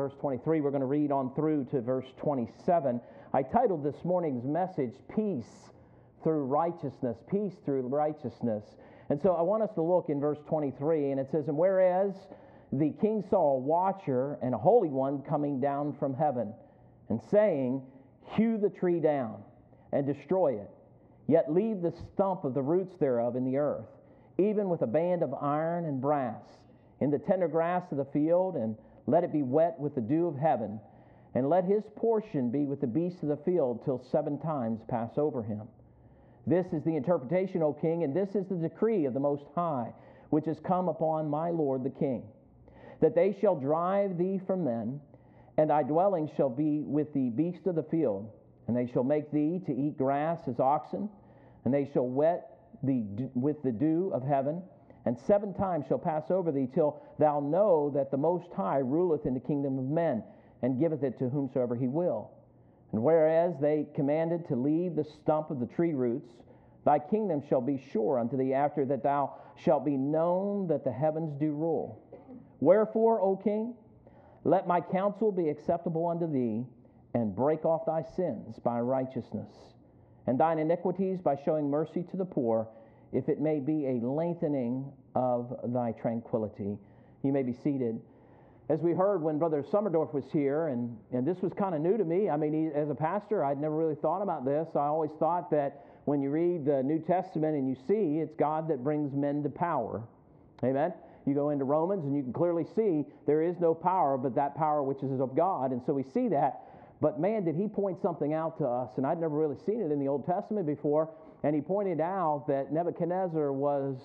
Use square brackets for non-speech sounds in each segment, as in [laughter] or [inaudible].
verse 23. We're going to read on through to verse 27. I titled this morning's message, Peace Through Righteousness. Peace Through Righteousness. And so I want us to look in verse 23, and it says, And whereas the king saw a watcher and a holy one coming down from heaven, and saying, Hew the tree down and destroy it, yet leave the stump of the roots thereof in the earth, even with a band of iron and brass, in the tender grass of the field, and let it be wet with the dew of heaven, and let his portion be with the beasts of the field till seven times pass over him. This is the interpretation, O king, and this is the decree of the Most High, which has come upon my lord the king, that they shall drive thee from men, and thy dwelling shall be with the beasts of the field, and they shall make thee to eat grass as oxen, and they shall wet thee with the dew of heaven, and seven times shall pass over thee till thou know that the Most High ruleth in the kingdom of men, and giveth it to whomsoever he will. And whereas they commanded to leave the stump of the tree roots, thy kingdom shall be sure unto thee after that thou shalt be known that the heavens do rule. Wherefore, O king, let my counsel be acceptable unto thee, and break off thy sins by righteousness, and thine iniquities by showing mercy to the poor, if it may be a lengthening of thy tranquility. You may be seated as we heard when Brother Summerdorf was here, and, and this was kind of new to me. I mean, he, as a pastor, I'd never really thought about this. I always thought that when you read the New Testament and you see it's God that brings men to power. Amen? You go into Romans and you can clearly see there is no power but that power which is of God. And so we see that. But man, did he point something out to us, and I'd never really seen it in the Old Testament before. And he pointed out that Nebuchadnezzar was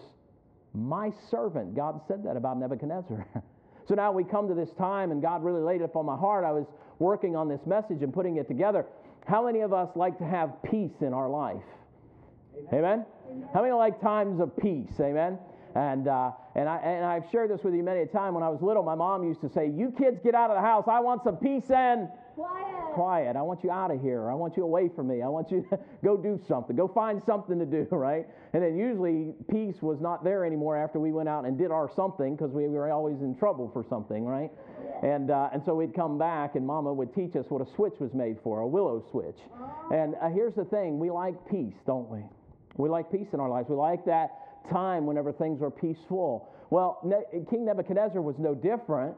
my servant. God said that about Nebuchadnezzar. [laughs] So now we come to this time, and God really laid it upon my heart. I was working on this message and putting it together. How many of us like to have peace in our life? Amen? Amen? Amen. How many like times of peace? Amen? And, uh, and, I, and I've shared this with you many a time. When I was little, my mom used to say, You kids get out of the house. I want some peace and quiet. Quiet. I want you out of here. I want you away from me. I want you [laughs] to go do something. Go find something to do, [laughs] right? And then usually peace was not there anymore after we went out and did our something because we were always in trouble for something, right? And, uh, and so we'd come back and mama would teach us what a switch was made for, a willow switch. And uh, here's the thing we like peace, don't we? We like peace in our lives. We like that time whenever things are peaceful. Well, King Nebuchadnezzar was no different,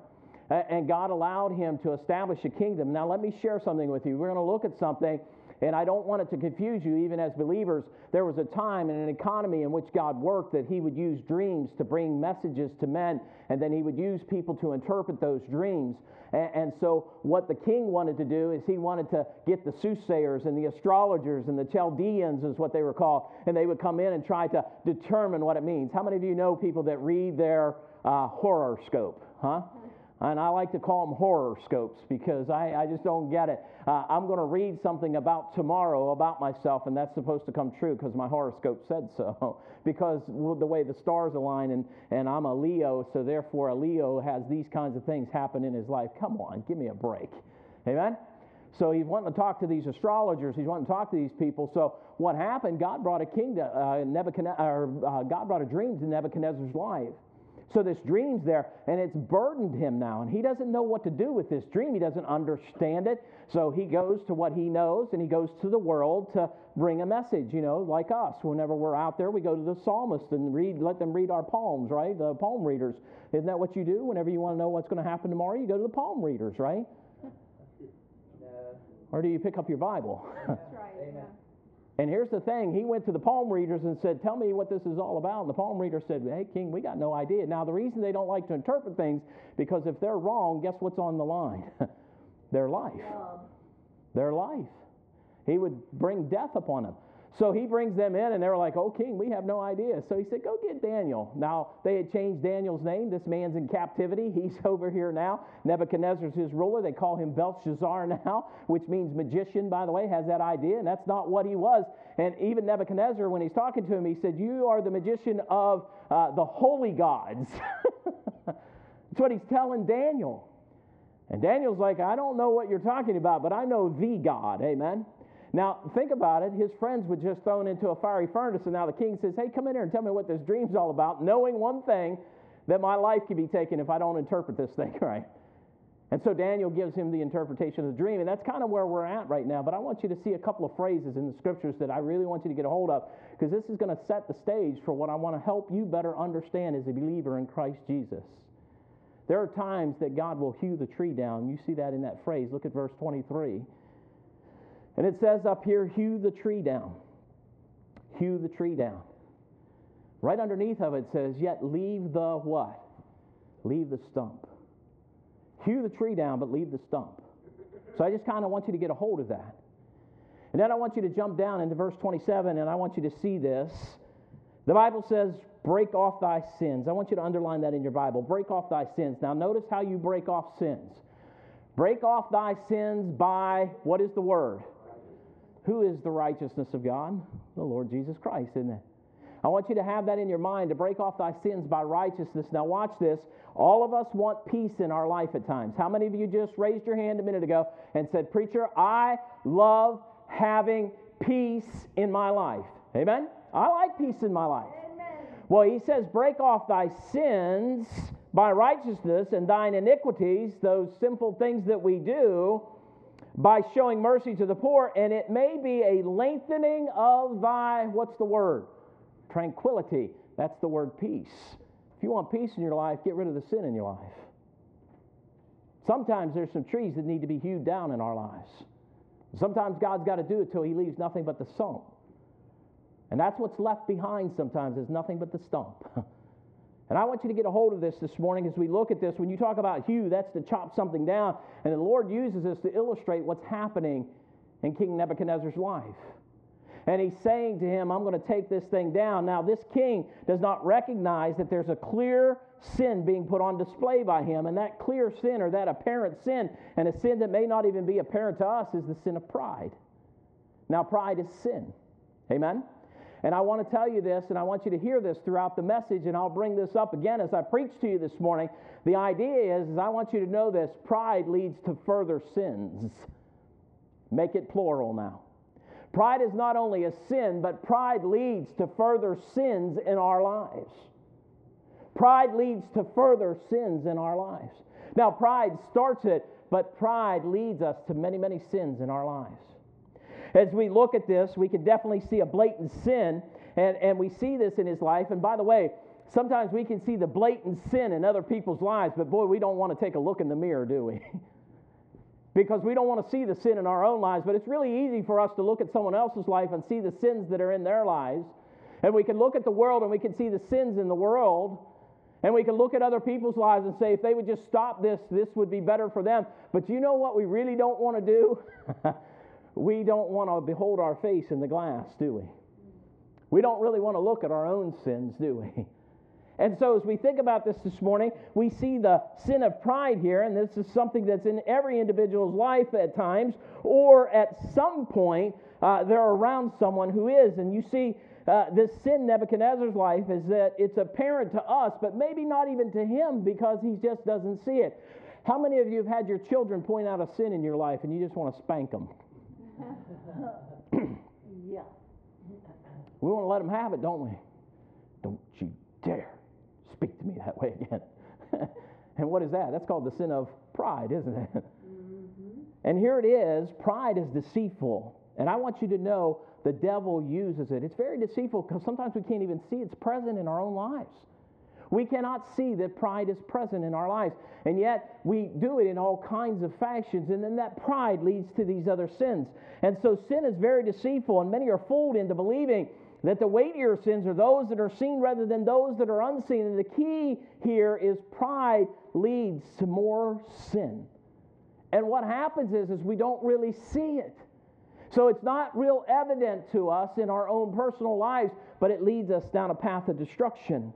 and God allowed him to establish a kingdom. Now, let me share something with you. We're going to look at something, and I don't want it to confuse you, even as believers. There was a time in an economy in which God worked that He would use dreams to bring messages to men, and then He would use people to interpret those dreams. And, so, what the king wanted to do is he wanted to get the soothsayers and the astrologers and the Chaldeans, is what they were called, and they would come in and try to determine what it means. How many of you know people that read their uh, horoscope? Huh? And I like to call them horoscopes because I, I just don't get it. Uh, I'm going to read something about tomorrow about myself, and that's supposed to come true because my horoscope said so. [laughs] because the way the stars align, and, and I'm a Leo, so therefore a Leo has these kinds of things happen in his life. Come on, give me a break. Amen? So he's wanting to talk to these astrologers. He's wanting to talk to these people. So what happened? God brought a kingdom. Uh, Nebuchadnezzar, uh, God brought a dream to Nebuchadnezzar's life. So this dream's there, and it's burdened him now, and he doesn't know what to do with this dream. He doesn't understand it. So he goes to what he knows, and he goes to the world to bring a message, you know, like us. Whenever we're out there, we go to the palmist and read, let them read our poems, right? The palm readers. Isn't that what you do? Whenever you want to know what's going to happen tomorrow, you go to the palm readers, right? [laughs] Or do you pick up your Bible? That's right. Amen. [laughs] And here's the thing he went to the palm readers and said, Tell me what this is all about. And the palm reader said, Hey, King, we got no idea. Now, the reason they don't like to interpret things, because if they're wrong, guess what's on the line? [laughs] Their life. Um. Their life. He would bring death upon them. So he brings them in, and they're like, Oh, king, we have no idea. So he said, Go get Daniel. Now, they had changed Daniel's name. This man's in captivity. [laughs] He's over here now. Nebuchadnezzar's his ruler. They call him Belshazzar [laughs] now, which means magician, by the way, has that idea, and that's not what he was. And even Nebuchadnezzar, when he's talking to him, he said, You are the magician of uh, the holy gods. [laughs] that's what he's telling Daniel. And Daniel's like, I don't know what you're talking about, but I know the God. Amen. Now, think about it. His friends were just thrown into a fiery furnace, and now the king says, Hey, come in here and tell me what this dream's all about, knowing one thing that my life could be taken if I don't interpret this thing [laughs] right. And so Daniel gives him the interpretation of the dream, and that's kind of where we're at right now. But I want you to see a couple of phrases in the scriptures that I really want you to get a hold of, because this is going to set the stage for what I want to help you better understand as a believer in Christ Jesus. There are times that God will hew the tree down. You see that in that phrase. Look at verse 23. And it says up here, hew the tree down. Hew the tree down. Right underneath of it says, yet leave the what? Leave the stump. Hew the tree down, but leave the stump. So I just kind of want you to get a hold of that. And then I want you to jump down into verse 27, and I want you to see this. The Bible says, break off thy sins. I want you to underline that in your Bible. Break off thy sins. Now, notice how you break off sins. Break off thy sins by, what is the word? Who is the righteousness of God? The Lord Jesus Christ, isn't it? I want you to have that in your mind to break off thy sins by righteousness. Now, watch this. All of us want peace in our life at times. How many of you just raised your hand a minute ago and said, Preacher, I love having peace in my life? Amen? I like peace in my life. Well, he says, Break off thy sins by righteousness and thine iniquities, those simple things that we do, by showing mercy to the poor, and it may be a lengthening of thy, what's the word? Tranquility. That's the word peace. If you want peace in your life, get rid of the sin in your life. Sometimes there's some trees that need to be hewed down in our lives. Sometimes God's got to do it till He leaves nothing but the stump. And that's what's left behind sometimes is nothing but the stump. [laughs] and I want you to get a hold of this this morning as we look at this. When you talk about hew, that's to chop something down. And the Lord uses this to illustrate what's happening in King Nebuchadnezzar's life. And he's saying to him, I'm going to take this thing down. Now, this king does not recognize that there's a clear sin being put on display by him. And that clear sin, or that apparent sin, and a sin that may not even be apparent to us, is the sin of pride. Now, pride is sin. Amen? And I want to tell you this, and I want you to hear this throughout the message, and I'll bring this up again as I preach to you this morning. The idea is, is I want you to know this pride leads to further sins. Make it plural now. Pride is not only a sin, but pride leads to further sins in our lives. Pride leads to further sins in our lives. Now, pride starts it, but pride leads us to many, many sins in our lives. As we look at this, we can definitely see a blatant sin, and, and we see this in his life. And by the way, sometimes we can see the blatant sin in other people's lives, but boy, we don't want to take a look in the mirror, do we? [laughs] because we don't want to see the sin in our own lives. But it's really easy for us to look at someone else's life and see the sins that are in their lives. And we can look at the world and we can see the sins in the world. And we can look at other people's lives and say, if they would just stop this, this would be better for them. But you know what we really don't want to do? [laughs] we don't want to behold our face in the glass, do we? We don't really want to look at our own sins, do we? [laughs] And so, as we think about this this morning, we see the sin of pride here, and this is something that's in every individual's life at times, or at some point, uh, they're around someone who is. And you see, uh, this sin Nebuchadnezzar's life is that it's apparent to us, but maybe not even to him because he just doesn't see it. How many of you have had your children point out a sin in your life and you just want to spank them? [coughs] yeah. [coughs] We want to let them have it, don't we? Don't you dare speak to me that way again. [laughs] and what is that? That's called the sin of pride, isn't it? [laughs] Mm-hmm. And here it is pride is deceitful. And I want you to know the devil uses it. It's very deceitful because sometimes we can't even see it's present in our own lives. We cannot see that pride is present in our lives. And yet we do it in all kinds of fashions. And then that pride leads to these other sins. And so sin is very deceitful, and many are fooled into believing that the weightier sins are those that are seen rather than those that are unseen. And the key here is pride leads to more sin. And what happens is, is we don't really see it. So it's not real evident to us in our own personal lives, but it leads us down a path of destruction.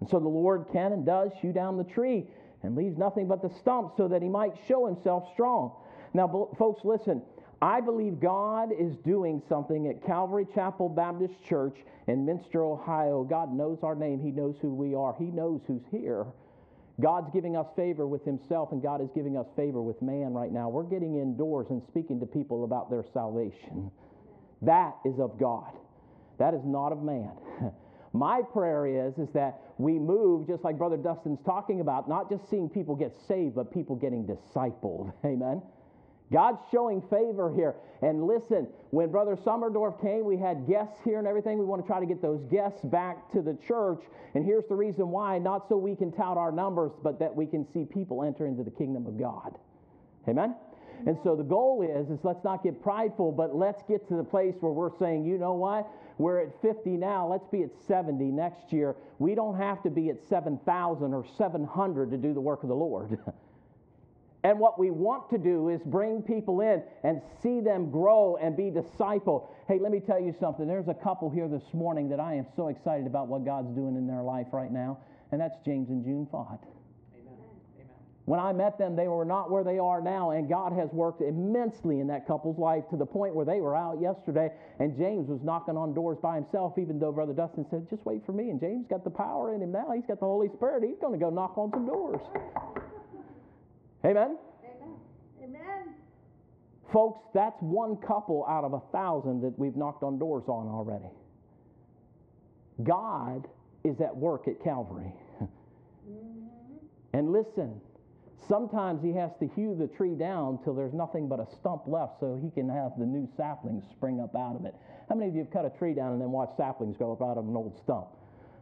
And so the Lord can and does hew down the tree and leaves nothing but the stump so that he might show himself strong. Now, folks, listen. I believe God is doing something at Calvary Chapel Baptist Church in Minster, Ohio. God knows our name. He knows who we are. He knows who's here. God's giving us favor with Himself, and God is giving us favor with man right now. We're getting indoors and speaking to people about their salvation. That is of God, that is not of man. [laughs] My prayer is, is that we move, just like Brother Dustin's talking about, not just seeing people get saved, but people getting discipled. [laughs] Amen. God's showing favor here. And listen, when Brother Summerdorf came, we had guests here and everything. We want to try to get those guests back to the church. And here's the reason why not so we can tout our numbers, but that we can see people enter into the kingdom of God. Amen? And so the goal is, is let's not get prideful, but let's get to the place where we're saying, you know what? We're at 50 now. Let's be at 70 next year. We don't have to be at 7,000 or 700 to do the work of the Lord. [laughs] And what we want to do is bring people in and see them grow and be discipled. Hey, let me tell you something. There's a couple here this morning that I am so excited about what God's doing in their life right now, and that's James and June Fott. When I met them, they were not where they are now, and God has worked immensely in that couple's life to the point where they were out yesterday, and James was knocking on doors by himself, even though Brother Dustin said, Just wait for me. And James got the power in him now. He's got the Holy Spirit. He's going to go knock on some doors. [laughs] Amen? Amen. Amen. Folks, that's one couple out of a thousand that we've knocked on doors on already. God is at work at Calvary. [laughs] Mm-hmm. And listen, sometimes He has to hew the tree down till there's nothing but a stump left so He can have the new saplings spring up out of it. How many of you have cut a tree down and then watched saplings go up out of an old stump?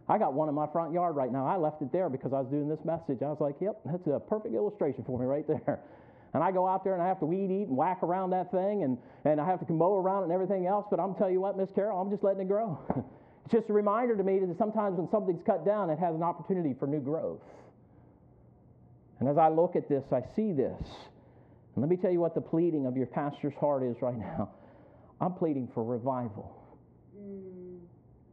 I got one in my front yard right now. I left it there because I was doing this message. I was like, yep, that's a perfect illustration for me right there. [laughs] And I go out there and I have to weed eat and whack around that thing and, and I have to mow around and everything else. But I'm telling you what, Miss Carol, I'm just letting it grow. [laughs] it's just a reminder to me that sometimes when something's cut down, it has an opportunity for new growth. And as I look at this, I see this. And let me tell you what the pleading of your pastor's heart is right now. I'm pleading for revival.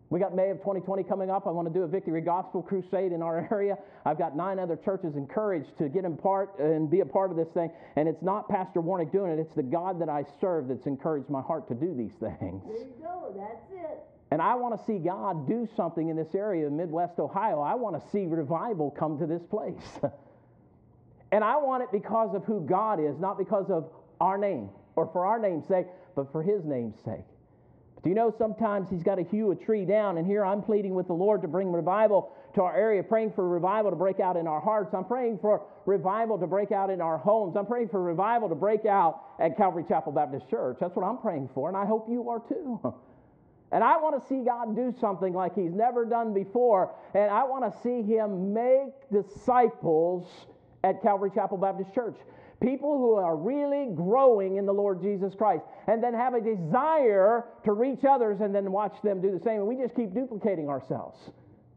We got May of 2020 coming up. I want to do a Victory Gospel Crusade in our [laughs] area. I've got nine other churches encouraged to get in part and be a part of this thing. And it's not Pastor Warnick doing it, it's the God that I serve that's encouraged my heart to do these things. There you go, that's it. And I want to see God do something in this area of Midwest Ohio. I want to see revival come to this place. [laughs] and I want it because of who God is, not because of our name or for our name's sake, but for His name's sake. Do you know sometimes he's got to hew a tree down? And here I'm pleading with the Lord to bring revival to our area, praying for revival to break out in our hearts. I'm praying for revival to break out in our homes. I'm praying for revival to break out at Calvary Chapel Baptist Church. That's what I'm praying for, and I hope you are too. [laughs] And I want to see God do something like He's never done before. And I want to see Him make disciples at Calvary Chapel Baptist Church people who are really growing in the Lord Jesus Christ, and then have a desire to reach others and then watch them do the same. And we just keep duplicating ourselves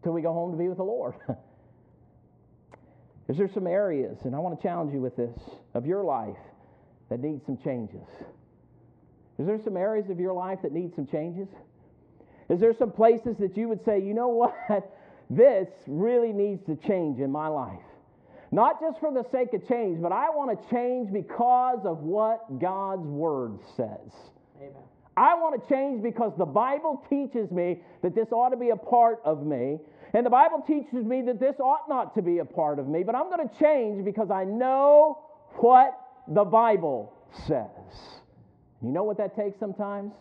till we go home to be with the Lord. [laughs] Is there some areas, and I want to challenge you with this, of your life that need some changes? Is there some areas of your life that need some changes? Is there some places that you would say, you know [laughs] what, this really needs to change in my life? Not just for the sake of change, but I want to change because of what God's Word says. Amen. I want to change because the Bible teaches me that this ought to be a part of me. And the Bible teaches me that this ought not to be a part of me. But I'm going to change because I know what the Bible says. You know what that takes sometimes?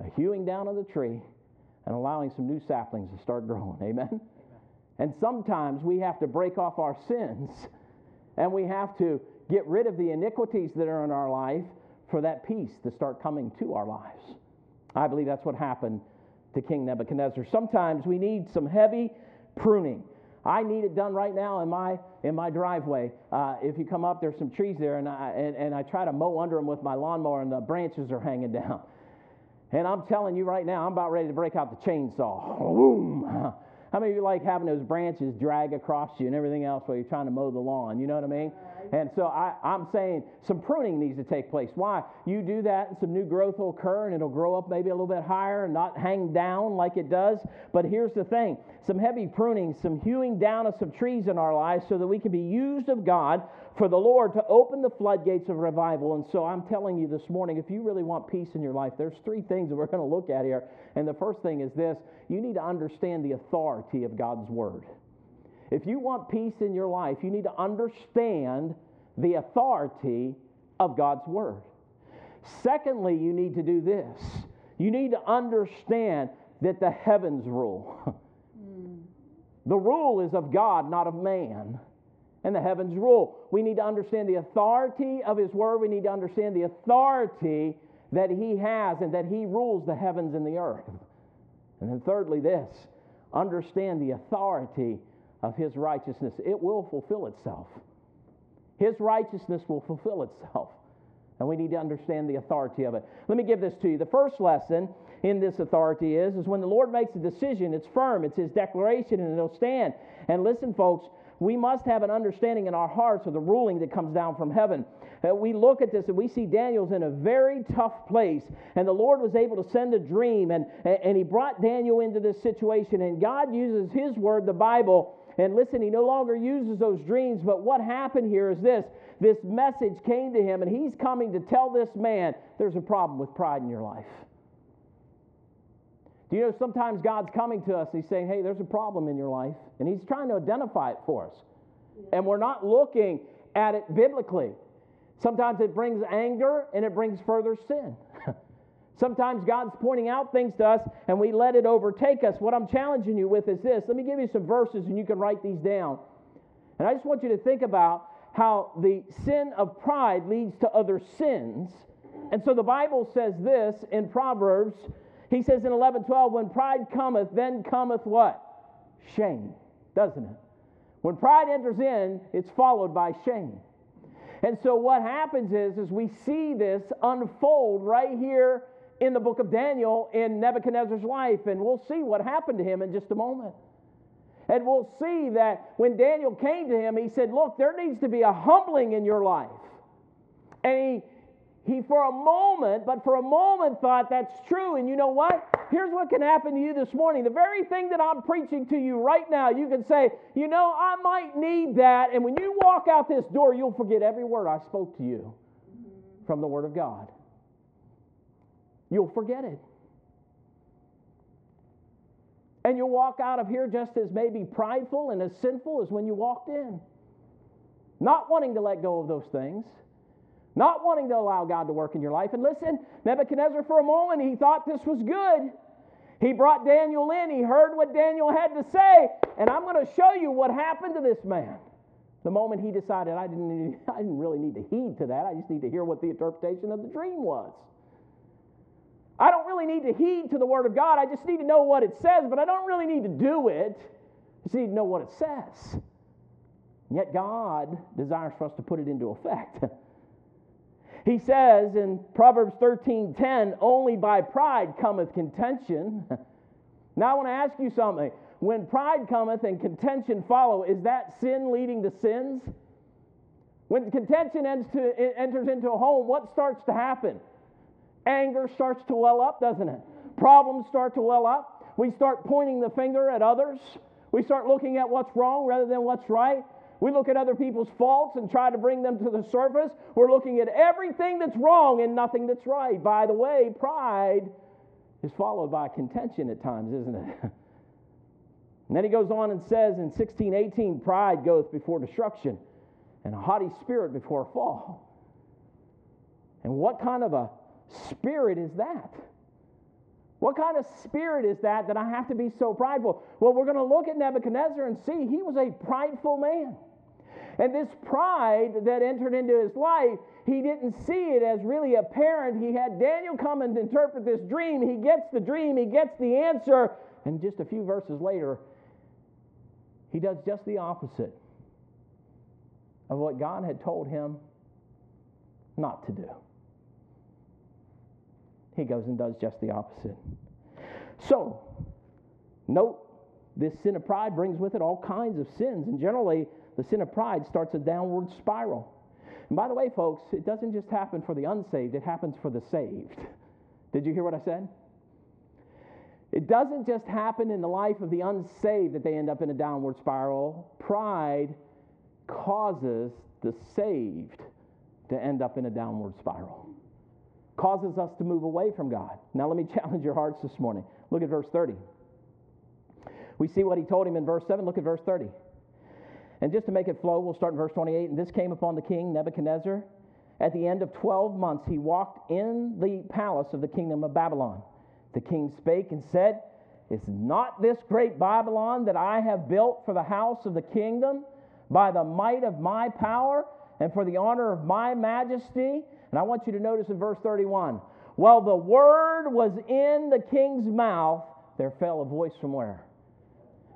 A hewing down of the tree and allowing some new saplings to start growing. [laughs] Amen? And sometimes we have to break off our sins [laughs] and we have to get rid of the iniquities that are in our life for that peace to start coming to our lives. I believe that's what happened to King Nebuchadnezzar. Sometimes we need some heavy pruning. I need it done right now in my in my driveway. Uh, if you come up, there's some trees there, and I and, and I try to mow under them with my lawnmower, and the branches are hanging [laughs] down. And I'm telling you right now, I'm about ready to break out the chainsaw. Boom! [laughs] How many of you like having those branches drag across you and everything else while you're trying to mow the lawn? You know what I mean? And so I, am saying some pruning needs to take place. Why? You do that and some new growth will occur and it'll grow up maybe a little bit higher and not hang down like it does. But here's the thing some heavy pruning, some hewing down of some trees in our lives so that we can be used of God for the Lord to open the floodgates of revival. And so I'm telling you this morning, if you really want peace in your life, there's three things that we're going to look at here. And the first thing is this you need to understand the authority of God's Word. If you want peace in your life, you need to understand the authority of God's Word. Secondly, you need to do this you need to understand that the heavens rule. Hmm. The rule is of God, not of man. And the heavens rule. We need to understand the authority of His Word. We need to understand the authority that He has and that He rules the heavens and the earth. And then, thirdly, this understand the authority of His righteousness. It will fulfill itself. His righteousness will fulfill itself. And we need to understand the authority of it. Let me give this to you. The first lesson in this authority is, is when the Lord makes a decision, it's firm, it's His declaration, and it'll stand. And listen, folks, we must have an understanding in our hearts of the ruling that comes down from heaven. Uh, we look at this and we see Daniel's in a very tough place, and the Lord was able to send a dream, and, and He brought Daniel into this situation. And God uses His word, the Bible, and listen, He no longer uses those dreams, but what happened here is this this message came to him, and he's coming to tell this man there's a problem with pride in your life. Do you know sometimes God's coming to us, He's saying, hey, there's a problem in your life, and He's trying to identify it for us. And we're not looking at it biblically. Sometimes it brings anger and it brings further sin. Sometimes God's pointing out things to us and we let it overtake us. What I'm challenging you with is this. Let me give you some verses and you can write these down. And I just want you to think about how the sin of pride leads to other sins. And so the Bible says this in Proverbs. He says in 11 12, when pride cometh, then cometh what? Shame, doesn't it? When pride enters in, it's followed by shame. And so what happens is, is we see this unfold right here in the book of Daniel in Nebuchadnezzar's life, and we'll see what happened to him in just a moment. And we'll see that when Daniel came to him, he said, Look, there needs to be a humbling in your life. And he, he for a moment, but for a moment thought that's true. And you know what? Here's what can happen to you this morning. The very thing that I'm preaching to you right now, you can say, You know, I might need that. And when you walk out this door, you'll forget every word I spoke to you from the Word of God. You'll forget it. And you'll walk out of here just as maybe prideful and as sinful as when you walked in. Not wanting to let go of those things, not wanting to allow God to work in your life. And listen, Nebuchadnezzar, for a moment, he thought this was good. He brought Daniel in, he heard what Daniel had to say, and I'm going to show you what happened to this man. The moment he decided I didn't, I didn't really need to heed to that, I just need to hear what the interpretation of the dream was. I don't really need to heed to the Word of God. I just need to know what it says, but I don't really need to do it. I just need to know what it says. And yet God desires for us to put it into effect. [laughs] he says in Proverbs 13:10, only by pride cometh contention. [laughs] now I want to ask you something. When pride cometh and contention follow, is that sin leading to sins? When contention enters into a home, what starts to happen? Anger starts to well up, doesn't it? Problems start to well up. We start pointing the finger at others. We start looking at what's wrong rather than what's right. We look at other people's faults and try to bring them to the surface. We're looking at everything that's wrong and nothing that's right. By the way, pride is followed by contention at times, isn't it? [laughs] and then he goes on and says in 1618, pride goeth before destruction, and a haughty spirit before a fall. And what kind of a spirit is that? What kind of spirit is that that I have to be so prideful? Well, we're going to look at Nebuchadnezzar and see he was a prideful man. And this pride that entered into his life, he didn't see it as really apparent. He had Daniel come and interpret this dream. He gets the dream, he gets the answer, and just a few verses later, he does just the opposite of what God had told him not to do he goes and does just the opposite. So, note this sin of pride brings with it all kinds of sins, and generally, the sin of pride starts a downward spiral. And by the way, folks, it doesn't just happen for the unsaved, it happens for the saved. Did you hear what I said? It doesn't just happen in the life of the unsaved that they end up in a downward spiral. Pride causes the saved to end up in a downward spiral causes us to move away from God. Now, let me [laughs] challenge your hearts this morning. Look at verse 30. We see what he told him in verse 7. Look at verse 30. And just to make it flow, we'll start in verse 28. And this came upon the king Nebuchadnezzar. At the end of 12 months, he walked in the palace of the kingdom of Babylon. The king spake and said, Is not this great Babylon that I have built for the house of the kingdom by the might of my power and for the honor of my majesty? And I want you to notice in verse 31 while the word was in the king's mouth, there fell a voice from where?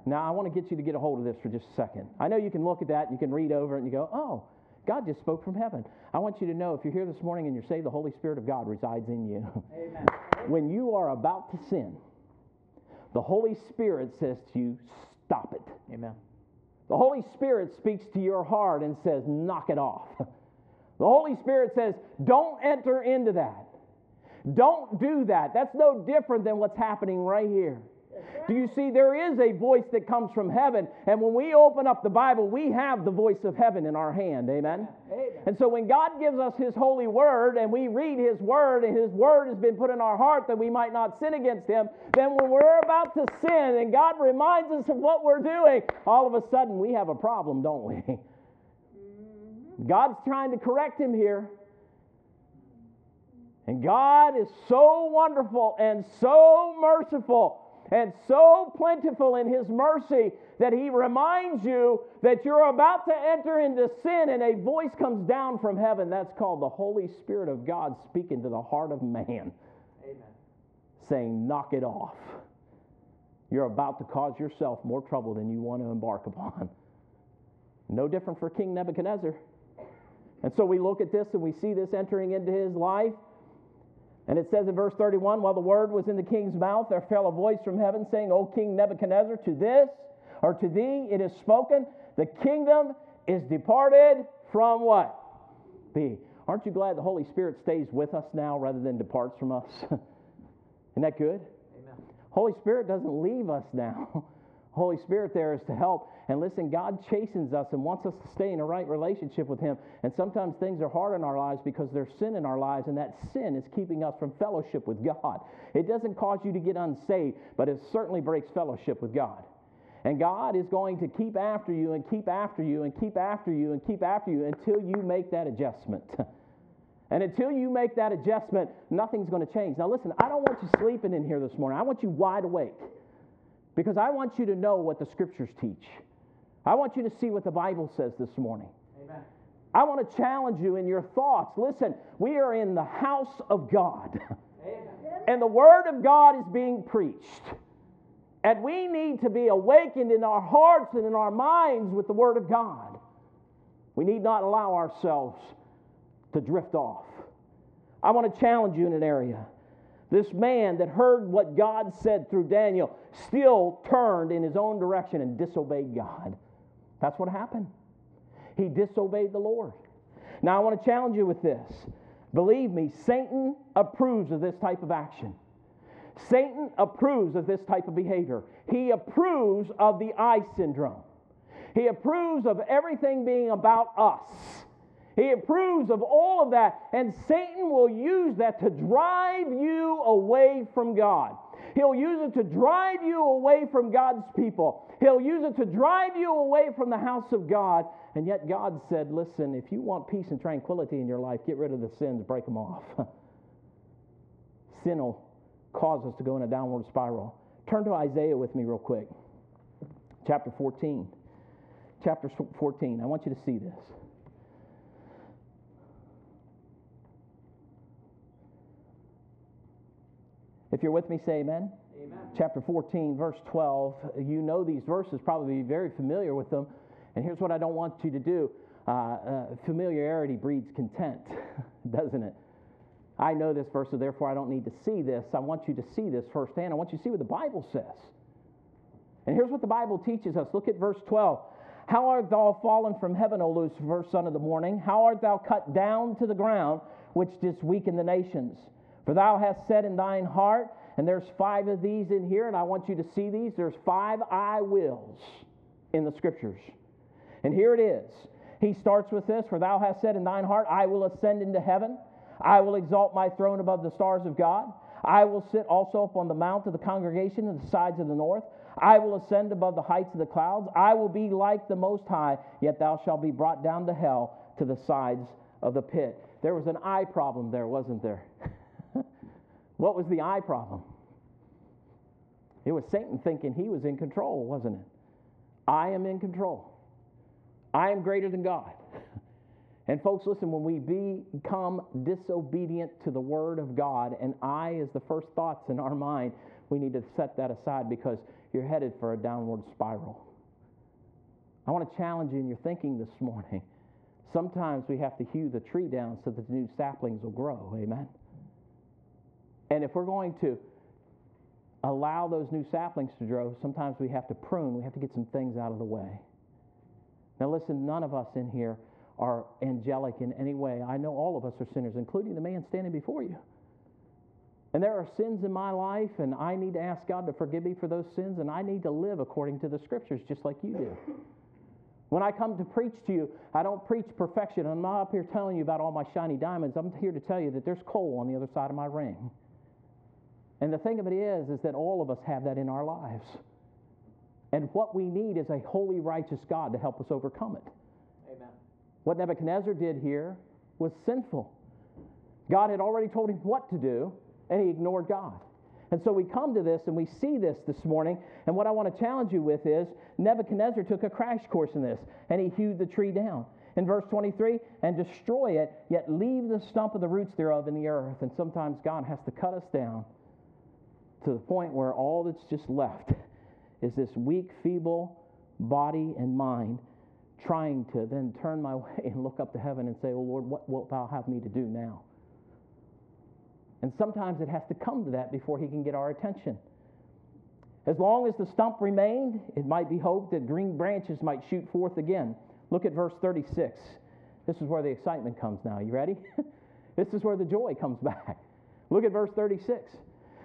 Now, I want to get you to get a hold of this for just a second. I know you can look at that, you can read over it, and you go, oh, God just spoke from heaven. I want you to know if you're here this morning and you're saved, the Holy Spirit of God resides in you. Amen. [laughs] when you are about to sin, the Holy Spirit says to you, stop it. Amen. The Holy Spirit speaks to your heart and says, knock it off. [laughs] The Holy Spirit says, don't enter into that. Don't do that. That's no different than what's happening right here. Do you see? There is a voice that comes from heaven. And when we open up the Bible, we have the voice of heaven in our hand. Amen? Amen? And so when God gives us His holy word and we read His word and His word has been put in our heart that we might not sin against Him, then when we're about to sin and God reminds us of what we're doing, all of a sudden we have a problem, don't we? [laughs] God's trying to correct Him here. And God is so wonderful and so merciful and so plentiful in His mercy that He reminds you that you're about to enter into sin and a voice comes down from heaven. That's called the Holy Spirit of God speaking to the heart of man, Amen. saying, Knock it off. You're about to cause yourself more trouble than you want to embark upon. [laughs] No different for King Nebuchadnezzar. And so we look at this and we see this entering into his life. And it says in verse 31 while the word was in the king's mouth, there fell a voice from heaven saying, O King Nebuchadnezzar, to this or to thee it is spoken, the kingdom is departed from what? Thee. Aren't you glad the Holy Spirit stays with us now rather than departs from us? [laughs] Isn't that good? Amen. Holy Spirit doesn't leave us now. [laughs] Holy Spirit there is to help. And listen, God chastens us and wants us to stay in a right relationship with Him. And sometimes things are hard in our lives because there's sin in our lives, and that sin is keeping us from fellowship with God. It doesn't cause you to get unsaved, but it certainly breaks fellowship with God. And God is going to keep after you and keep after you and keep after you and keep after you until you make that adjustment. [laughs] And until you make that adjustment, nothing's going to change. Now, listen, I don't want you sleeping in here this morning. I want you wide awake because I want you to know what the scriptures teach. I want you to see what the Bible says this morning. Amen. I want to challenge you in your thoughts. Listen, we are in the house of God, Amen. and the Word of God is being preached. And we need to be awakened in our hearts and in our minds with the Word of God. We need not allow ourselves to drift off. I want to challenge you in an area. This man that heard what God said through Daniel still turned in his own direction and disobeyed God. That's what happened. He disobeyed the Lord. Now, I want to challenge you with this. Believe me, Satan approves of this type of action. Satan approves of this type of behavior. He approves of the I syndrome. He approves of everything being about us. He approves of all of that, and Satan will use that to drive you away from God. He'll use it to drive you away from God's people. He'll use it to drive you away from the house of God. And yet, God said, Listen, if you want peace and tranquility in your life, get rid of the sins, break them off. [laughs] Sin will cause us to go in a downward spiral. Turn to Isaiah with me, real quick. Chapter 14. Chapter 14. I want you to see this. If you're with me, say amen. amen. Chapter 14, verse 12. You know these verses, probably very familiar with them. And here's what I don't want you to do uh, uh, familiarity breeds content, [laughs] doesn't it? I know this verse, so therefore I don't need to see this. I want you to see this firsthand. I want you to see what the Bible says. And here's what the Bible teaches us. Look at verse 12. How art thou fallen from heaven, O Lucifer, son of the morning? How art thou cut down to the ground, which didst weaken the nations? For thou hast said in thine heart, and there's five of these in here, and I want you to see these. There's five I wills in the scriptures. And here it is. He starts with this For thou hast said in thine heart, I will ascend into heaven. I will exalt my throne above the stars of God. I will sit also upon the mount of the congregation in the sides of the north. I will ascend above the heights of the clouds. I will be like the Most High, yet thou shalt be brought down to hell to the sides of the pit. There was an eye problem there, wasn't there? [laughs] What was the eye problem? It was Satan thinking he was in control, wasn't it? I am in control. I am greater than God. [laughs] And folks, listen, when we become disobedient to the Word of God, and I is the first thoughts in our mind, we need to set that aside because you're headed for a downward spiral. I want to challenge you in your thinking this morning. Sometimes we have to hew the tree down so that the new saplings will grow. Amen. And if we're going to allow those new saplings to grow, sometimes we have to prune. We have to get some things out of the way. Now, listen, none of us in here are angelic in any way. I know all of us are sinners, including the man standing before you. And there are sins in my life, and I need to ask God to forgive me for those sins, and I need to live according to the scriptures, just like you do. When I come to preach to you, I don't preach perfection. I'm not up here telling you about all my shiny diamonds. I'm here to tell you that there's coal on the other side of my ring. And the thing of it is, is that all of us have that in our lives. And what we need is a holy, righteous God to help us overcome it. Amen. What Nebuchadnezzar did here was sinful. God had already told him what to do, and he ignored God. And so we come to this and we see this this morning. And what I want to challenge you with is Nebuchadnezzar took a crash course in this, and he hewed the tree down. In verse 23, and destroy it, yet leave the stump of the roots thereof in the earth. And sometimes God has to cut us down to the point where all that's just left is this weak, feeble body and mind trying to then turn my [laughs] way and look up to heaven and say, Oh Lord, what wilt thou have me to do now? And sometimes it has to come to that before he can get our attention. As long as the stump remained, it might be hoped that green branches might shoot forth again. Look at verse 36. This is where the excitement comes now. You ready? [laughs] this is where the joy comes [laughs] back. Look at verse 36.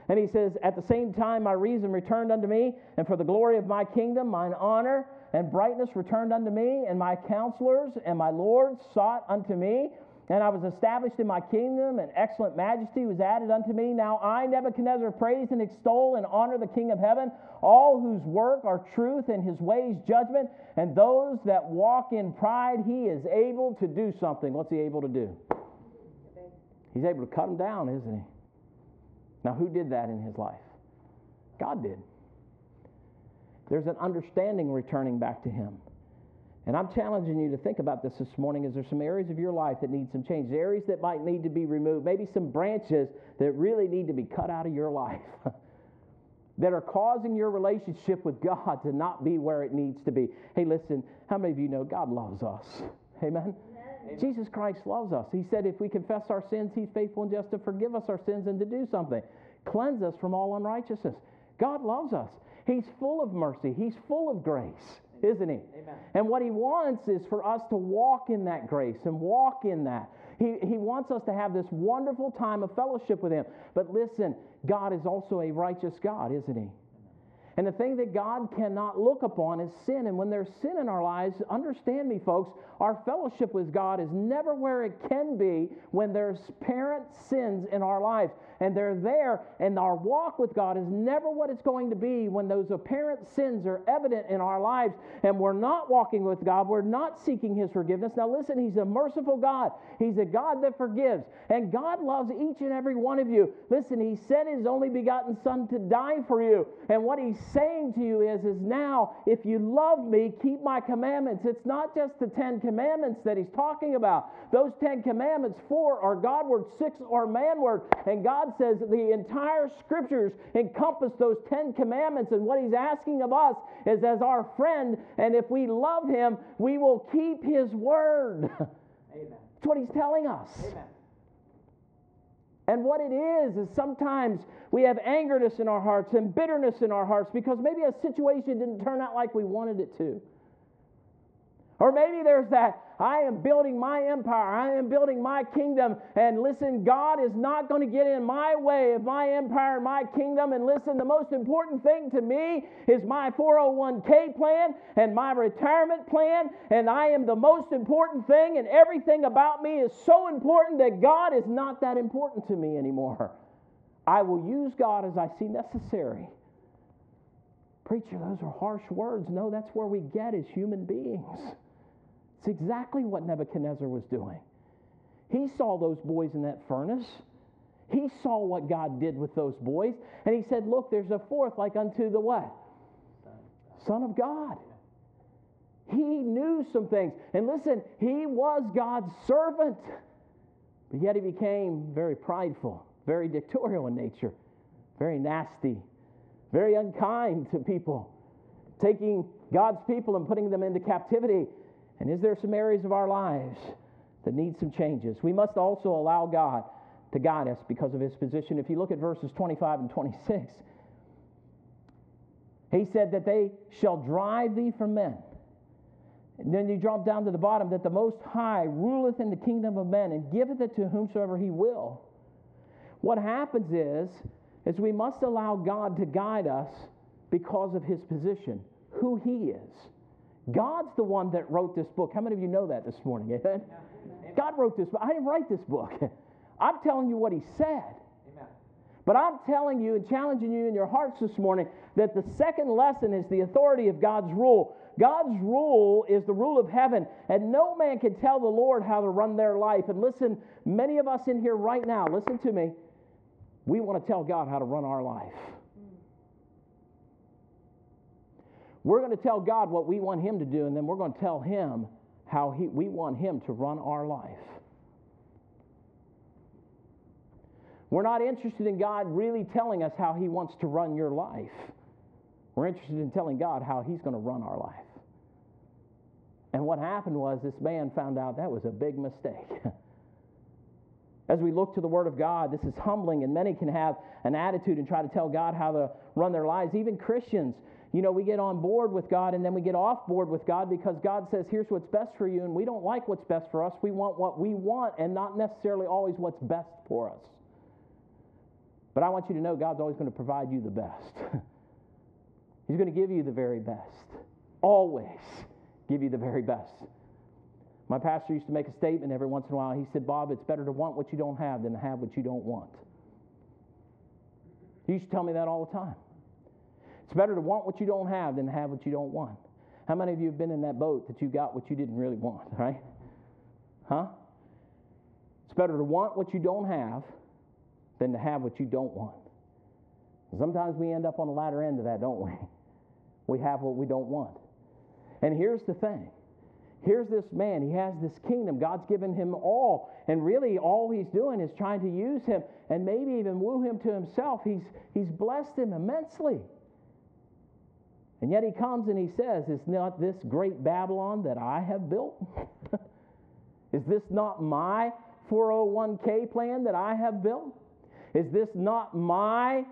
And he says, At the same time, my reason returned unto me, and for the glory of my kingdom, mine honor and brightness returned unto me, and my counselors and my lords sought unto me. And I was established in my kingdom, and excellent majesty was added unto me. Now I, Nebuchadnezzar, praise and extol and honor the King of heaven, all whose work are truth and his ways judgment, and those that walk in pride, he is able to do something. What's he able to do? He's able to cut them down, isn't he? Now, who did that in his life? God did. There's an understanding returning back to him. And I'm challenging you to think about this this morning. Is there some areas of your life that need some change? Areas that might need to be removed? Maybe some branches that really need to be cut out of your life [laughs] that are causing your relationship with God to not be where it needs to be. Hey, listen, how many of you know God loves us? Amen. Amen. Jesus Christ loves us. He said, if we confess our sins, He's faithful and just to forgive us our sins and to do something, cleanse us from all unrighteousness. God loves us. He's full of mercy, He's full of grace, isn't He? Amen. And what He wants is for us to walk in that grace and walk in that. He, he wants us to have this wonderful time of fellowship with Him. But listen, God is also a righteous God, isn't He? And the thing that God cannot look upon is sin. And when there's sin in our lives, understand me, folks, our fellowship with God is never where it can be when there's parent sins in our lives. And they're there, and our walk with God is never what it's going to be when those apparent sins are evident in our lives and we're not walking with God. We're not seeking His forgiveness. Now, listen, He's a merciful God, He's a God that forgives. And God loves each and every one of you. Listen, He sent His only begotten Son to die for you. And what He's saying to you is, is now, if you love me, keep my commandments. It's not just the Ten Commandments that He's talking about. Those Ten Commandments, four are Godward, six are manward. And God says the entire scriptures encompass those Ten Commandments. And what He's asking of us is, as our friend, and if we love Him, we will keep His word. [laughs] Amen. That's what He's telling us. Amen. And what it is, is sometimes we have angerness in our hearts and bitterness in our hearts because maybe a situation didn't turn out like we wanted it to. Or maybe there's that, I am building my empire, I am building my kingdom, and listen, God is not going to get in my way of my empire and my kingdom. And listen, the most important thing to me is my 401k plan and my retirement plan, and I am the most important thing, and everything about me is so important that God is not that important to me anymore. I will use God as I see necessary. Preacher, those are harsh words. No, that's where we get as human beings. It's exactly what Nebuchadnezzar was doing. He saw those boys in that furnace. He saw what God did with those boys, and he said, Look, there's a fourth like unto the what? Son of God. He knew some things. And listen, he was God's servant. But yet he became very prideful, very dictatorial in nature, very nasty, very unkind to people, taking God's people and putting them into captivity. And is there some areas of our lives that need some changes? We must also allow God to guide us because of his position. If you look at verses 25 and 26, he said that they shall drive thee from men. And then you drop down to the bottom that the Most High ruleth in the kingdom of men and giveth it to whomsoever he will. What happens is, is we must allow God to guide us because of his position, who he is. God's the one that wrote this book. How many of you know that this morning? Amen? God wrote this book. I didn't write this book. [laughs] I'm telling you what he said. Amen. But I'm telling you and challenging you in your hearts this morning that the second lesson is the authority of God's rule. God's rule is the rule of heaven, and no man can tell the Lord how to run their life. And listen, many of us in here right now, listen to me, we want to tell God how to run our life. We're going to tell God what we want Him to do, and then we're going to tell Him how he, we want Him to run our life. We're not interested in God really telling us how He wants to run your life. We're interested in telling God how He's going to run our life. And what happened was this man found out that was a big mistake. [laughs] As we look to the Word of God, this is humbling, and many can have an attitude and try to tell God how to run their lives. Even Christians, you know, we get on board with God and then we get off board with God because God says, here's what's best for you, and we don't like what's best for us. We want what we want and not necessarily always what's best for us. But I want you to know God's always going to provide you the best. [laughs] He's going to give you the very best. Always give you the very best. My pastor used to make a statement every once in a while. He said, Bob, it's better to want what you don't have than to have what you don't want. He used to tell me that all the time. It's better to want what you don't have than to have what you don't want. How many of you have been in that boat that you got what you didn't really want, [laughs] right? Huh? It's better to want what you don't have than to have what you don't want. Sometimes we end up on the latter end of that, don't we? We have what we don't want. And here's the thing here's this man. He has this kingdom. God's given him all. And really, all he's doing is trying to use him and maybe even woo him to himself. He's, he's blessed him immensely. And yet he comes and he says, Is not this great Babylon that I have built? [laughs] is this not my 401k plan that I have built? Is this not my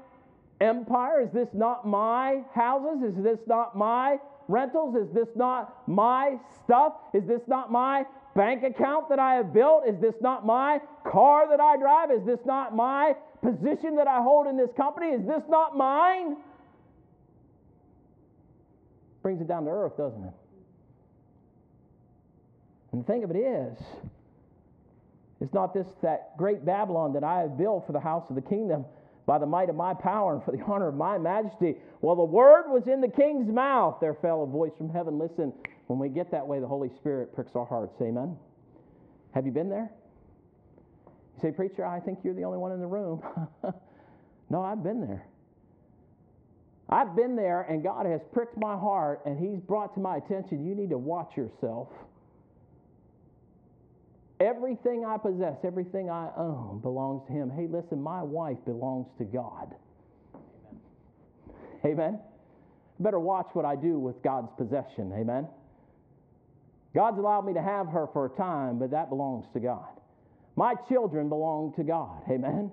empire? Is this not my houses? Is this not my rentals? Is this not my stuff? Is this not my bank account that I have built? Is this not my car that I drive? Is this not my position that I hold in this company? Is this not mine? Brings it down to earth, doesn't it? And the thing of it is, it's not this that great Babylon that I have built for the house of the kingdom by the might of my power and for the [laughs] honor of my majesty. Well, the word was in the king's mouth. There fell a voice from heaven. Listen, when we get that way, the Holy Spirit pricks our hearts. Amen. Have you been there? You say, Preacher, I think you're the only one in the room. [laughs] no, I've been there. I've been there, and God has pricked my heart, and He's brought to my attention you need to watch yourself. Everything I possess, everything I own belongs to Him. Hey, listen, my wife belongs to God. Amen. Amen. Better watch what I do with God's possession. Amen. God's allowed me to have her for a time, but that belongs to God. My children belong to God. Amen.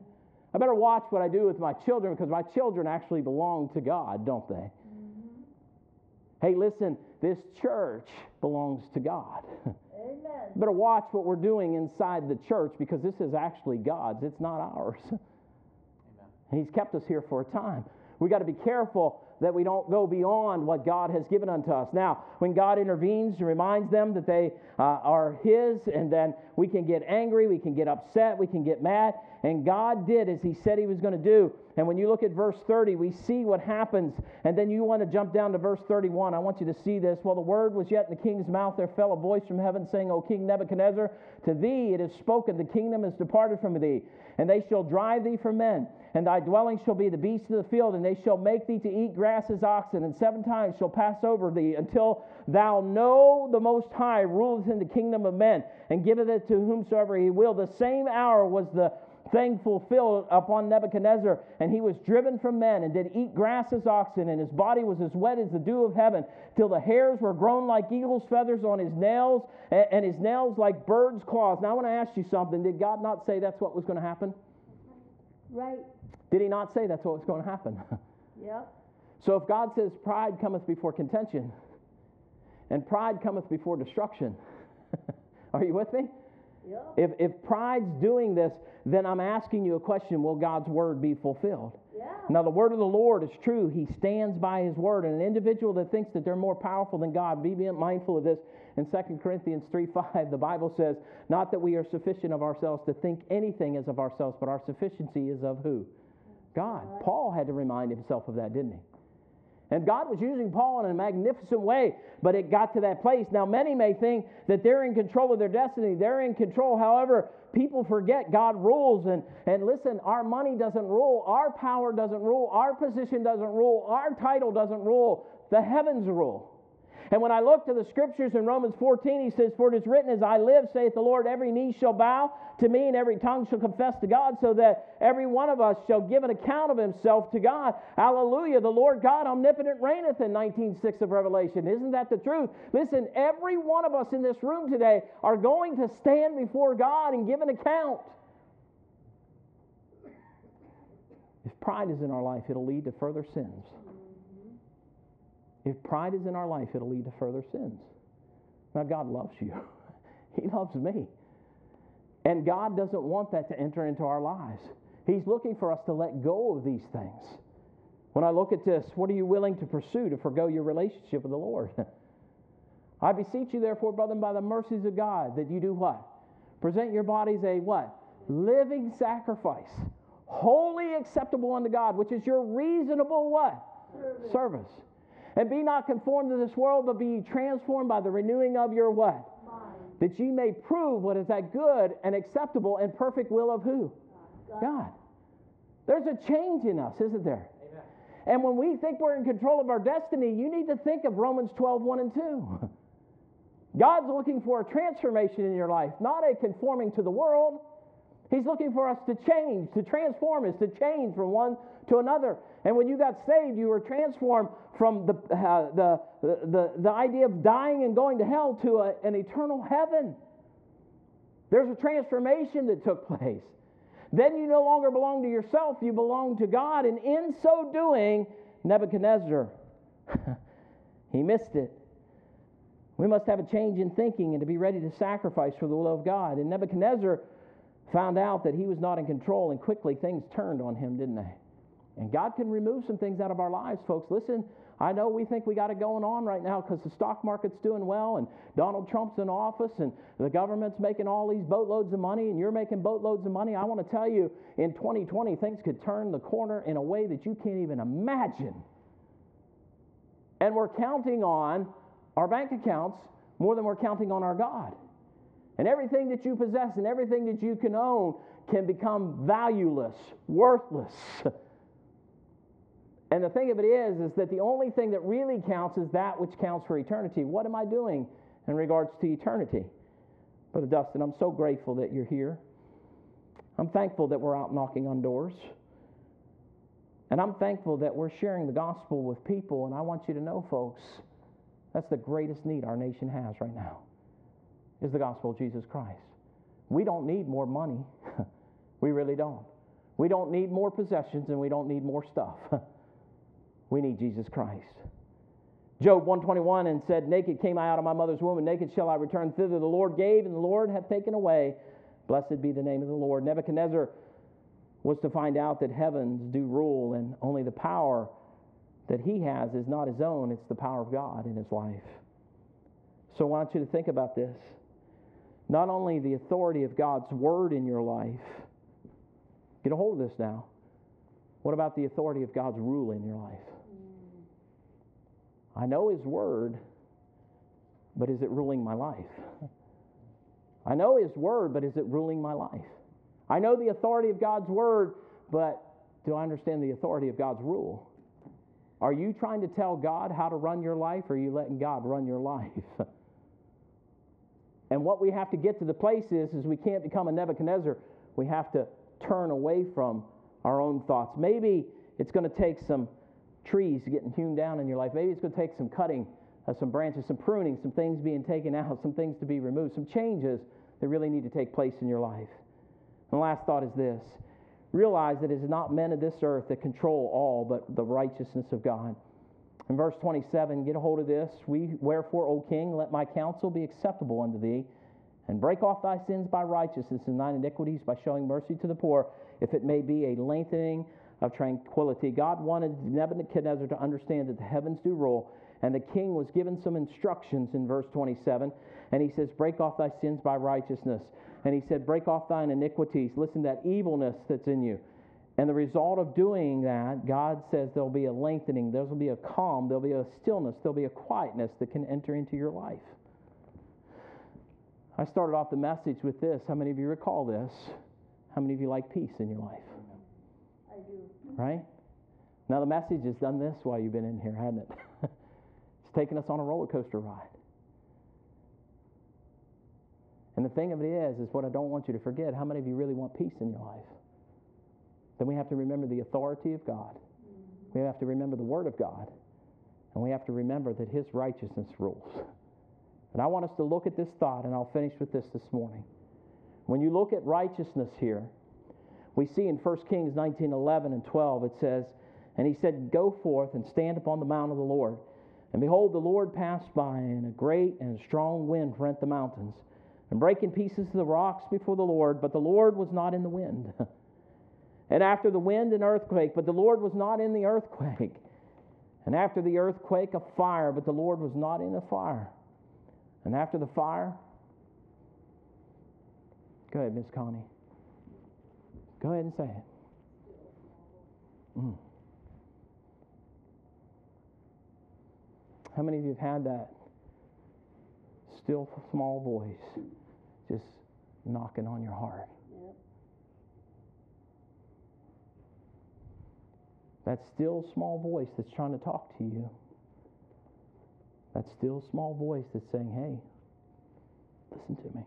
I better watch what I do with my children because my children actually belong to God, don't they? Mm-hmm. Hey, listen, this church belongs to God. Amen. [laughs] better watch what we're doing inside the church because this is actually God's, it's not ours. Amen. And He's kept us here for a time. We got to be careful that we don't go beyond what God has given unto us. Now, when God intervenes and reminds them that they uh, are His, and then we can get angry, we can get upset, we can get mad, and God did as He said He was going to do. And when you look at verse 30, we see what happens. And then you want to jump down to verse 31. I want you to see this. While the word was yet in the king's mouth, there fell a voice from heaven saying, O King Nebuchadnezzar, to thee it is spoken, the kingdom is departed from thee, and they shall drive thee from men. And thy dwelling shall be the beasts of the field, and they shall make thee to eat grass as oxen, and seven times shall pass over thee, until thou know the Most High ruleth in the kingdom of men, and giveth it to whomsoever he will. The same hour was the thing fulfilled upon Nebuchadnezzar, and he was driven from men, and did eat grass as oxen, and his body was as wet as the dew of heaven, till the hairs were grown like eagle's feathers on his nails, and his nails like birds' claws. Now I want to ask you something. Did God not say that's what was going to happen? Right. Did he not say that's what was going to happen? [laughs] Yep. So if God says pride cometh before contention, and pride cometh before destruction, [laughs] are you with me? Yep. If, if pride's doing this, then I'm asking you a question Will God's word be fulfilled? Yeah. Now, the word of the Lord is true. He stands by his word. And an individual that thinks that they're more powerful than God, be mindful of this. In 2 Corinthians 3 5, the Bible says, Not that we are sufficient of ourselves to think anything as of ourselves, but our sufficiency is of who? God. Paul had to remind himself of that, didn't he? And God was using Paul in a magnificent way, but it got to that place. Now, many may think that they're in control of their destiny, they're in control. However, people forget God rules. And, and listen, our money doesn't rule, our power doesn't rule, our position doesn't rule, our title doesn't rule. The heavens rule. And when I look to the scriptures in Romans 14, he says, For it is written, As I live, saith the Lord, every knee shall bow to me, and every tongue shall confess to God, so that every one of us shall give an account of himself to God. Hallelujah. The Lord God omnipotent reigneth in 19.6 of Revelation. Isn't that the truth? Listen, every one of us in this room today are going to stand before God and give an account. If pride is in our life, it'll lead to further sins. If pride is in our life, it'll lead to further sins. Now, God loves you, [laughs] He loves me. And God doesn't want that to enter into our lives. He's looking for us to let go of these things. When I look at this, what are you willing to pursue to forego your relationship with the Lord? [laughs] I beseech you, therefore, brethren, by the mercies of God, that you do what? Present your bodies a what? Living sacrifice, holy acceptable unto God, which is your reasonable what? Service. Service. And be not conformed to this world, but be transformed by the renewing of your what? Mind. That ye may prove what is that good and acceptable and perfect will of who? God. God. There's a change in us, isn't there? And when we think we're in control of our destiny, you need to think of Romans 12, 1 and 2. [laughs] God's looking for a transformation in your life, not a conforming to the world. He's looking for us to change, to transform us, to change from one to another. And when you got saved, you were transformed from the, uh, the, the, the idea of dying and going to hell to a, an eternal heaven. There's a transformation that took place. Then you no longer belong to yourself, you belong to God. And in so doing, Nebuchadnezzar, [laughs] he missed it. We must have a change in thinking and to be ready to sacrifice for the will of God. And Nebuchadnezzar found out that he was not in control, and quickly things turned on him, didn't they? And God can remove some things out of our lives, folks. Listen, I know we think we got it going on right now because the stock market's doing well and Donald Trump's in office and the government's making all these boatloads of money and you're making boatloads of money. I want to tell you, in 2020, things could turn the corner in a way that you can't even imagine. And we're counting on our bank accounts more than we're counting on our God. And everything that you possess and everything that you can own can become valueless, worthless. And the thing of it is, is that the only thing that really counts is that which counts for eternity. What am I doing in regards to eternity? Brother Dustin, I'm so grateful that you're here. I'm thankful that we're out knocking on doors. And I'm thankful that we're sharing the gospel with people. And I want you to know, folks, that's the greatest need our nation has right now is the gospel of Jesus Christ. We don't need more money. [laughs] we really don't. We don't need more possessions and we don't need more stuff. [laughs] we need Jesus Christ. Job 121 and said, Naked came I out of my mother's womb, and naked shall I return thither. The Lord gave, and the Lord hath taken away. Blessed be the name of the Lord. Nebuchadnezzar was to find out that heavens do rule, and only the power that he has is not his own, it's the power of God in his life. So I want you to think about this. Not only the authority of God's word in your life, get a hold of this now. What about the authority of God's rule in your life? I know his word, but is it ruling my life? I know his word, but is it ruling my life? I know the authority of God's word, but do I understand the authority of God's rule? Are you trying to tell God how to run your life, or are you letting God run your life? [laughs] and what we have to get to the place is, is we can't become a Nebuchadnezzar. We have to turn away from our own thoughts. Maybe it's going to take some trees getting hewn down in your life. Maybe it's going to take some cutting of some branches, some pruning, some things being taken out, some things to be removed, some changes that really need to take place in your life. And the last thought is this realize that it is not men of this earth that control all, but the righteousness of God. In verse 27, get a hold of this. We, wherefore, O king, let my counsel be acceptable unto thee, and break off thy sins by righteousness and thine iniquities by showing mercy to the poor, if it may be a lengthening of tranquility. God wanted Nebuchadnezzar to understand that the heavens do rule, and the king was given some instructions in verse 27. And he says, Break off thy sins by righteousness. And he said, Break off thine iniquities. Listen, that evilness that's in you. And the result of doing that, God says there'll be a lengthening, there'll be a calm, there'll be a stillness, there'll be a quietness that can enter into your life. I started off the message with this. How many of you recall this? How many of you like peace in your life? I do. Right? Now, the message has done this while you've been in here, hasn't it? [laughs] it's taken us on a roller coaster ride. And the thing of it is, is what I don't want you to forget how many of you really want peace in your life? Then we have to remember the authority of God. We have to remember the Word of God. And we have to remember that His righteousness rules. And I want us to look at this thought, and I'll finish with this this morning. When you look at righteousness here, we see in 1 Kings 19 11 and 12, it says, And he said, Go forth and stand upon the mount of the Lord. And behold, the Lord passed by, and a great and strong wind rent the mountains, and brake in pieces the rocks before the Lord, but the Lord was not in the wind. [laughs] and after the wind, an earthquake, but the Lord was not in the earthquake. And after the earthquake, a fire, but the Lord was not in the fire. And after the fire, go ahead, Miss Connie. Go ahead and say it. Mm. How many of you have had that still small voice just knocking on your heart? That still small voice that's trying to talk to you. That still small voice that's saying, hey, listen to me.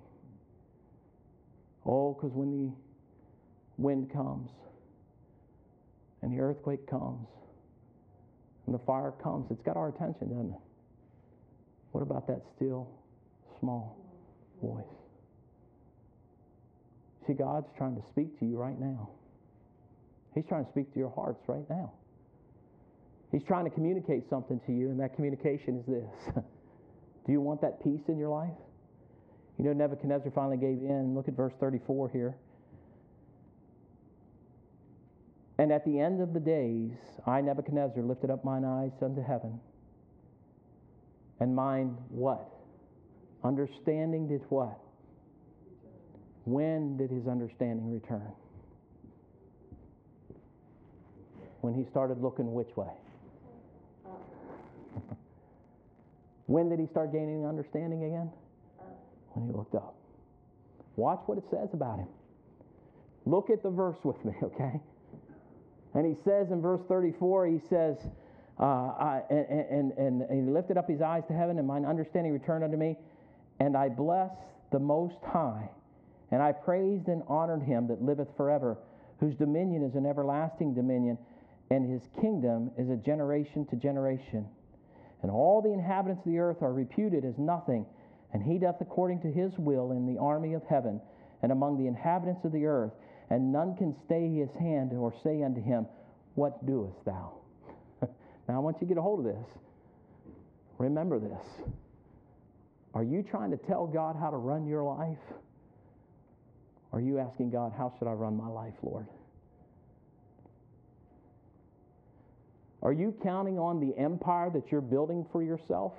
Oh, because when the wind comes and the earthquake comes and the fire comes, it's got our attention, doesn't it? What about that still small voice? See, God's trying to speak to you right now. He's trying to speak to your hearts right now. He's trying to communicate something to you, and that communication is this [laughs] Do you want that peace in your life? You know, Nebuchadnezzar finally gave in. Look at verse 34 here. And at the end of the days, I, Nebuchadnezzar, lifted up mine eyes unto heaven. And mine what? Understanding did what? When did his understanding return? When he started looking which way? [laughs] when did he start gaining understanding again? When he looked up. Watch what it says about him. Look at the verse with me, [laughs] okay? And he says in verse 34, he says, uh, I, and, and, and he lifted up his eyes to heaven, and mine understanding returned unto me. And I blessed the Most High, and I praised and honored him that liveth forever, whose dominion is an everlasting dominion, and his kingdom is a generation to generation. And all the inhabitants of the earth are reputed as nothing, and he doth according to his will in the army of heaven, and among the inhabitants of the earth and none can stay his hand or say unto him, What doest thou? [laughs] now, I want you to get a hold of this. Remember this. Are you trying to tell God how to run your life? Are you asking God, How should I run my life, Lord? Are you counting on the empire that you're building for yourself?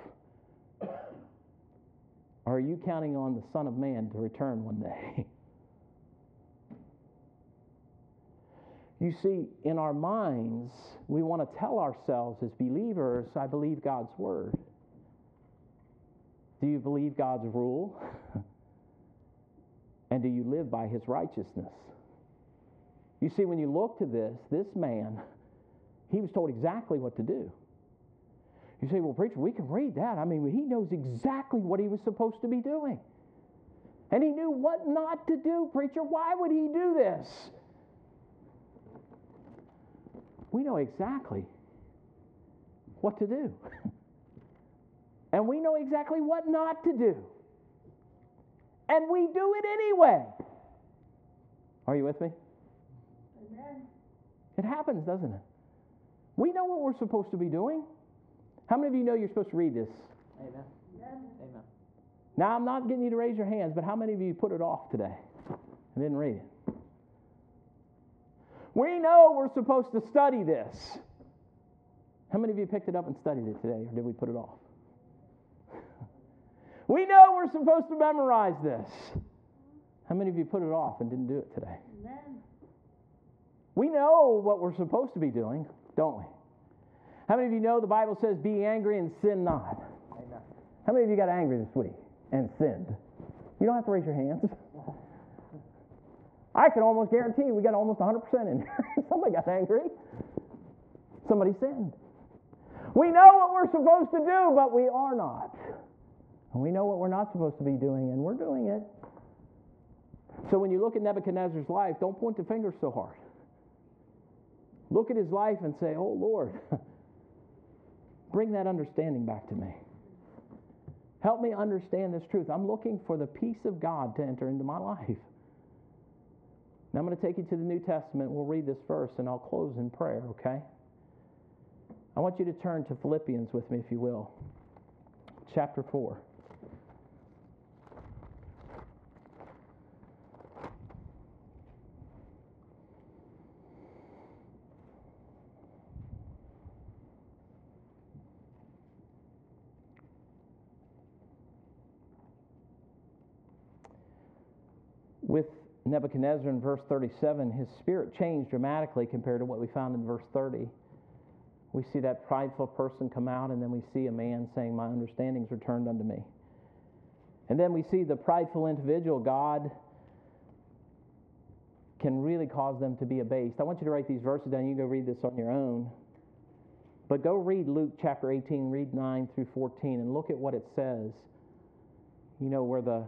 Or are you counting on the Son of Man to return one day? [laughs] You see, in our minds, we want to tell ourselves as believers, I believe God's word. Do you believe God's rule? [laughs] and do you live by his righteousness? You see, when you look to this, this man, he was told exactly what to do. You say, well, preacher, we can read that. I mean, he knows exactly what he was supposed to be doing. And he knew what not to do, preacher. Why would he do this? We know exactly what to do. [laughs] and we know exactly what not to do. And we do it anyway. Are you with me? Amen. It happens, doesn't it? We know what we're supposed to be doing. How many of you know you're supposed to read this? Amen. Amen. Amen. Now, I'm not getting you to raise your hands, but how many of you put it off today and didn't read it? We know we're supposed to study this. How many of you picked it up and studied it today, or did we put it off? [laughs] we know we're supposed to memorize this. How many of you put it off and didn't do it today? Amen. We know what we're supposed to be doing, don't we? How many of you know the Bible says, be angry and sin not? Amen. How many of you got angry this week and sinned? You don't have to raise your hands. I can almost guarantee we got almost 100% in here. [laughs] Somebody got angry. Somebody sinned. We know what we're supposed to do, but we are not. And we know what we're not supposed to be doing, and we're doing it. So when you look at Nebuchadnezzar's life, don't point the finger so hard. Look at his life and say, Oh Lord, [laughs] bring that understanding back to me. Help me understand this truth. I'm looking for the peace of God to enter into my life. Now I'm going to take you to the New Testament. We'll read this verse and I'll close in prayer, okay? I want you to turn to Philippians with me, if you will. Chapter 4. With Nebuchadnezzar in verse 37, his spirit changed dramatically compared to what we found in verse 30. We see that prideful person come out, and then we see a man saying, My understanding's returned unto me. And then we see the prideful individual, God can really cause them to be abased. I want you to write these verses down. You can go read this on your own. But go read Luke chapter 18, read 9 through 14, and look at what it says. You know, where the,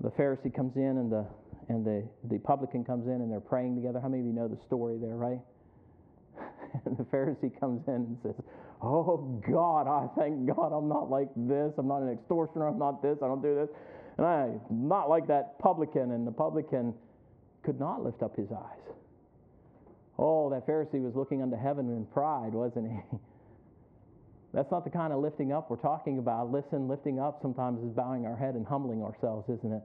the Pharisee comes in and the and the, the publican comes in and they're praying together. How many of you know the story there, right? [laughs] and the Pharisee comes in and says, Oh God, I thank God I'm not like this. I'm not an extortioner. I'm not this. I don't do this. And I'm not like that publican. And the publican could not lift up his eyes. Oh, that Pharisee was looking unto heaven in pride, wasn't he? [laughs] That's not the kind of lifting up we're talking about. Listen, lifting up sometimes is bowing our head and humbling ourselves, isn't it?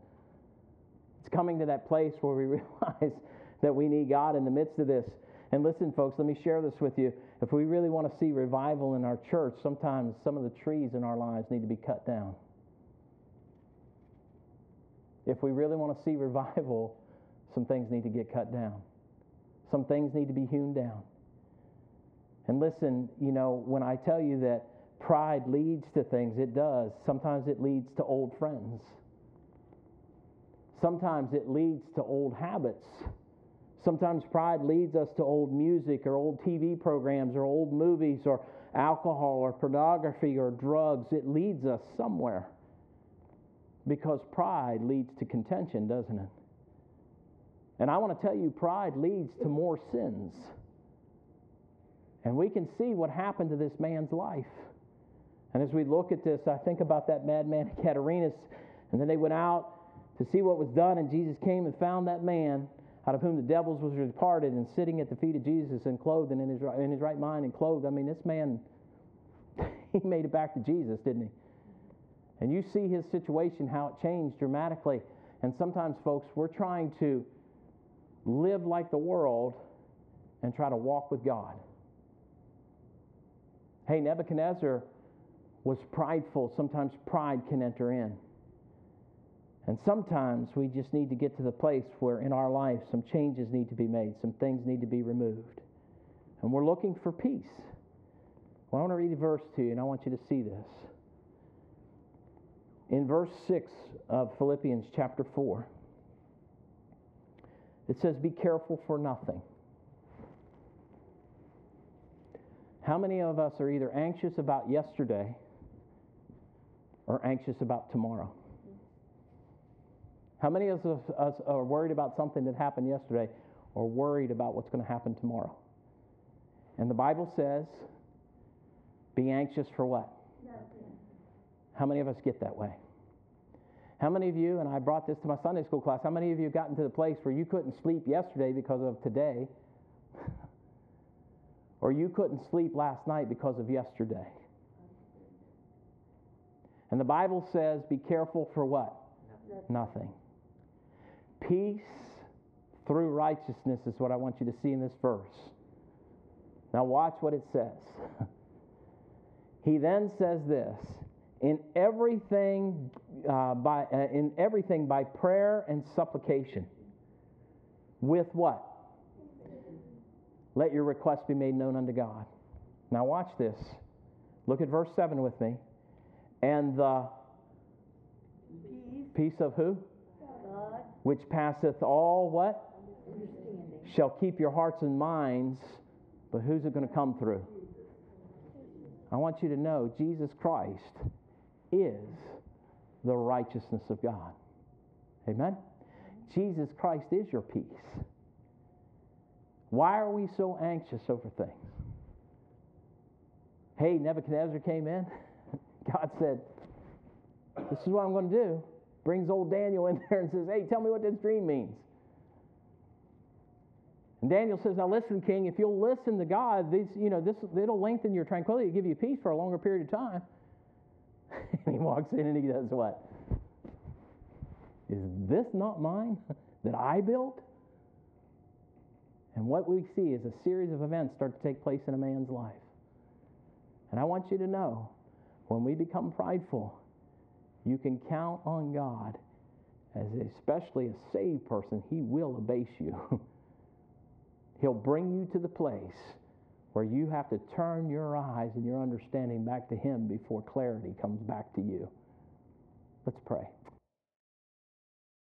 It's coming to that place where we [laughs] realize that we need God in the midst of this. And listen, folks, let me share this with you. If we really want to see revival in our church, sometimes some of the trees in our lives need to be cut down. If we really want to see revival, some things need to get cut down. Some things need to be hewn down. And listen, you know, when I tell you that pride leads to things, it does. Sometimes it leads to old friends. Sometimes it leads to old habits. Sometimes pride leads us to old music or old TV programs or old movies or alcohol or pornography or drugs. It leads us somewhere. Because pride leads to contention, doesn't it? And I want to tell you, pride leads to more sins. And we can see what happened to this man's life. And as we look at this, I think about that madman Catarinus. And then they went out to see what was done, and Jesus came and found that man out of whom the devils was departed and sitting at the feet of Jesus and clothed and in his, in his right mind and clothed. I mean, this man, [laughs] he made it back to Jesus, didn't he? And you see his situation, how it changed dramatically. And sometimes, folks, we're trying to live like the world and try to walk with God. Hey, Nebuchadnezzar was prideful. Sometimes pride can enter in. And sometimes we just need to get to the place where in our life some changes need to be made, some things need to be removed. And we're looking for peace. Well, I want to read a verse to you, and I want you to see this. In verse 6 of Philippians chapter 4, it says, Be careful for nothing. How many of us are either anxious about yesterday or anxious about tomorrow? How many of us are worried about something that happened yesterday or worried about what's going to happen tomorrow? And the Bible says, be anxious for what? Nothing. How many of us get that way? How many of you, and I brought this to my Sunday school class, how many of you gotten to the place where you couldn't sleep yesterday because of today? [laughs] or you couldn't sleep last night because of yesterday? And the Bible says, be careful for what? Nothing. Peace through righteousness is what I want you to see in this verse. Now, watch what it says. [laughs] he then says this in everything uh, by uh, in everything by prayer and supplication with what let your request be made known unto god now watch this look at verse 7 with me and the peace, peace of who god. which passeth all what shall keep your hearts and minds but who's it going to come through i want you to know jesus christ is the righteousness of God. Amen? Jesus Christ is your peace. Why are we so anxious over things? Hey, Nebuchadnezzar came in. [laughs] God said, This is what I'm going to do. Brings old Daniel in [laughs] there and says, Hey, tell me what this dream means. And Daniel says, Now listen, King, if you'll listen to God, these, you know, this it'll lengthen your tranquility, give you peace for a longer period of time. [laughs] and he walks in and he does what? Is this not mine that I built? And what we see is a series of events start to take place in a man's life. And I want you to know when we become prideful, you can count on God as especially a saved person, He will abase you. [laughs] He'll bring you to the place where you have to turn your eyes and your understanding back to Him before clarity comes back to you. Let's pray.